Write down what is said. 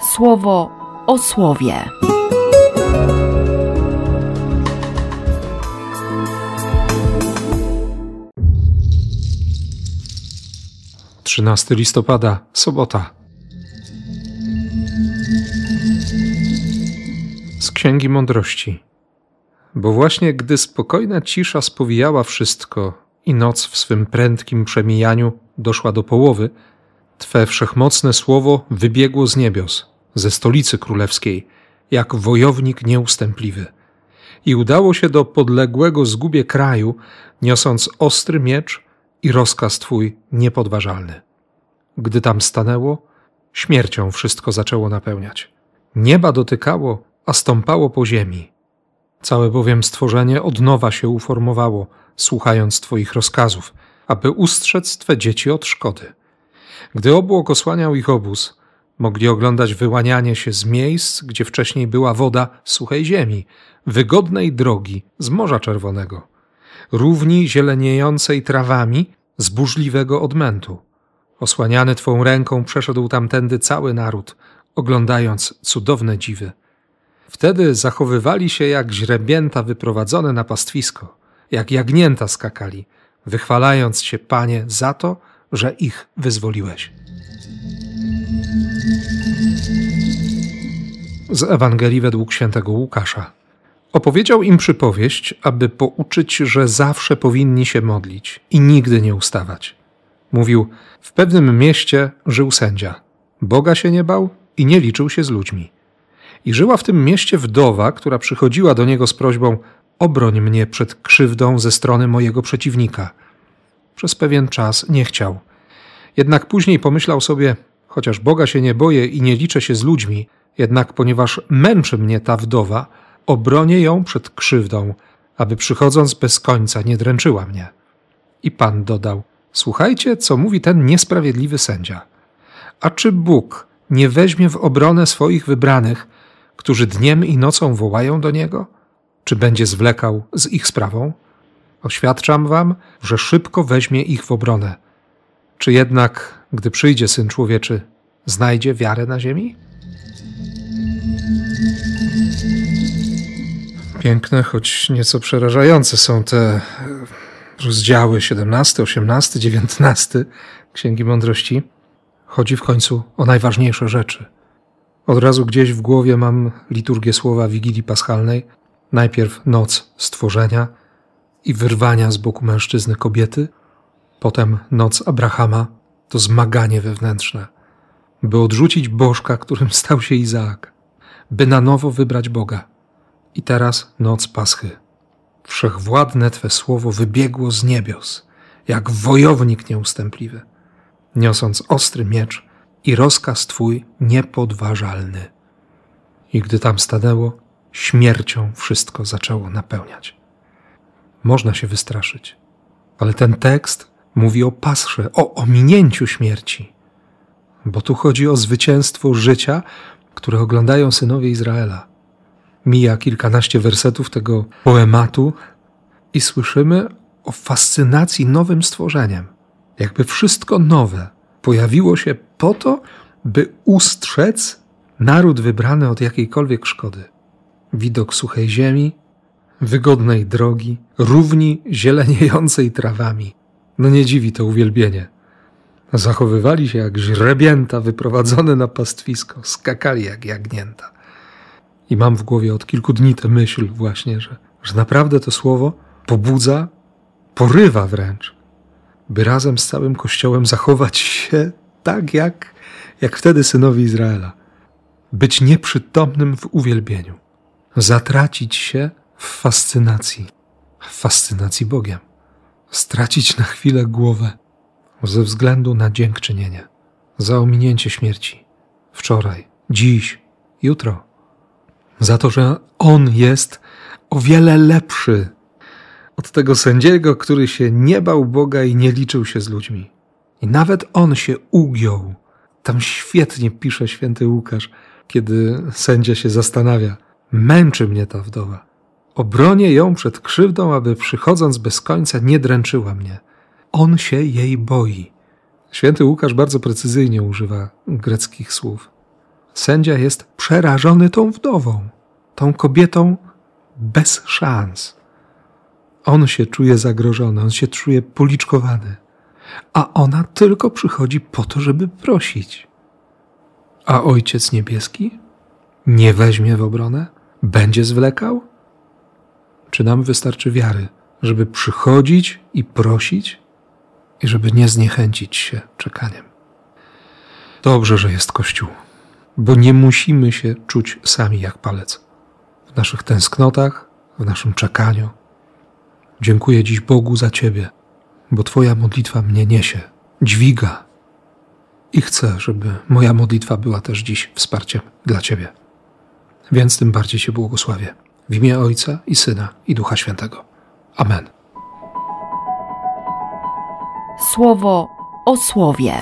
słowo o słowie. Trzynasty listopada, sobota. Z Księgi Mądrości. Bo właśnie gdy spokojna cisza spowijała wszystko i noc w swym prędkim przemijaniu doszła do połowy, Twe wszechmocne słowo wybiegło z niebios, ze stolicy królewskiej, jak wojownik nieustępliwy. I udało się do podległego zgubie kraju, niosąc ostry miecz i rozkaz Twój niepodważalny. Gdy tam stanęło, śmiercią wszystko zaczęło napełniać. Nieba dotykało, a stąpało po ziemi. Całe bowiem stworzenie od nowa się uformowało, słuchając Twoich rozkazów, aby ustrzec Twe dzieci od szkody. Gdy obłok osłaniał ich obóz, mogli oglądać wyłanianie się z miejsc, gdzie wcześniej była woda suchej ziemi, wygodnej drogi z Morza Czerwonego, równi zieleniejącej trawami z burzliwego odmętu. Osłaniany Twą ręką przeszedł tamtędy cały naród, oglądając cudowne dziwy. Wtedy zachowywali się jak źrebięta wyprowadzone na pastwisko, jak jagnięta skakali, wychwalając się, Panie, za to, że ich wyzwoliłeś. Z Ewangelii według świętego Łukasza. Opowiedział im przypowieść, aby pouczyć, że zawsze powinni się modlić i nigdy nie ustawać. Mówił: W pewnym mieście żył sędzia. Boga się nie bał i nie liczył się z ludźmi. I żyła w tym mieście wdowa, która przychodziła do niego z prośbą: Obroń mnie przed krzywdą ze strony mojego przeciwnika. Przez pewien czas nie chciał. Jednak później pomyślał sobie: Chociaż Boga się nie boję i nie liczę się z ludźmi, jednak ponieważ męczy mnie ta wdowa, obronię ją przed krzywdą, aby przychodząc bez końca nie dręczyła mnie. I Pan dodał: Słuchajcie, co mówi ten niesprawiedliwy sędzia. A czy Bóg nie weźmie w obronę swoich wybranych, którzy dniem i nocą wołają do Niego? Czy będzie zwlekał z ich sprawą? Oświadczam wam, że szybko weźmie ich w obronę. Czy jednak, gdy przyjdzie Syn Człowieczy, znajdzie wiarę na ziemi? Piękne, choć nieco przerażające są te rozdziały 17, 18, 19 Księgi Mądrości. Chodzi w końcu o najważniejsze rzeczy. Od razu gdzieś w głowie mam liturgię słowa Wigilii Paschalnej. Najpierw noc stworzenia i wyrwania z boku mężczyzny kobiety, potem noc Abrahama to zmaganie wewnętrzne, by odrzucić Bożka, którym stał się Izaak, by na nowo wybrać Boga. I teraz noc Paschy. Wszechwładne Twe słowo wybiegło z niebios, jak wojownik nieustępliwy, niosąc ostry miecz i rozkaz Twój niepodważalny. I gdy tam stanęło, śmiercią wszystko zaczęło napełniać. Można się wystraszyć, ale ten tekst mówi o pasrze, o ominięciu śmierci, bo tu chodzi o zwycięstwo życia, które oglądają synowie Izraela. Mija kilkanaście wersetów tego poematu i słyszymy o fascynacji nowym stworzeniem. Jakby wszystko nowe pojawiło się po to, by ustrzec naród wybrany od jakiejkolwiek szkody. Widok suchej ziemi, wygodnej drogi, równi zieleniejącej trawami. No nie dziwi to uwielbienie. Zachowywali się jak źrebięta wyprowadzone na pastwisko, skakali jak jagnięta. I mam w głowie od kilku dni tę myśl właśnie, że, że naprawdę to słowo pobudza, porywa wręcz, by razem z całym Kościołem zachować się tak, jak, jak wtedy synowi Izraela. Być nieprzytomnym w uwielbieniu, zatracić się w fascynacji, w fascynacji Bogiem, stracić na chwilę głowę ze względu na dziękczynienie, za ominięcie śmierci, wczoraj, dziś, jutro, za to, że On jest o wiele lepszy od tego sędziego, który się nie bał Boga i nie liczył się z ludźmi. I nawet on się ugiął. Tam świetnie pisze święty Łukasz, kiedy sędzia się zastanawia: Męczy mnie ta wdowa. Obronię ją przed krzywdą, aby przychodząc bez końca nie dręczyła mnie. On się jej boi. Święty Łukasz bardzo precyzyjnie używa greckich słów. Sędzia jest przerażony tą wdową, tą kobietą bez szans. On się czuje zagrożony, on się czuje policzkowany, a ona tylko przychodzi po to, żeby prosić. A Ojciec Niebieski nie weźmie w obronę? Będzie zwlekał? Czy nam wystarczy wiary, żeby przychodzić i prosić i żeby nie zniechęcić się czekaniem? Dobrze, że jest Kościół, bo nie musimy się czuć sami jak palec w naszych tęsknotach, w naszym czekaniu. Dziękuję dziś Bogu za Ciebie, bo Twoja modlitwa mnie niesie, dźwiga i chcę, żeby moja modlitwa była też dziś wsparciem dla Ciebie. Więc tym bardziej Cię błogosławię. W imię Ojca i Syna i Ducha Świętego. Amen. Słowo o słowie.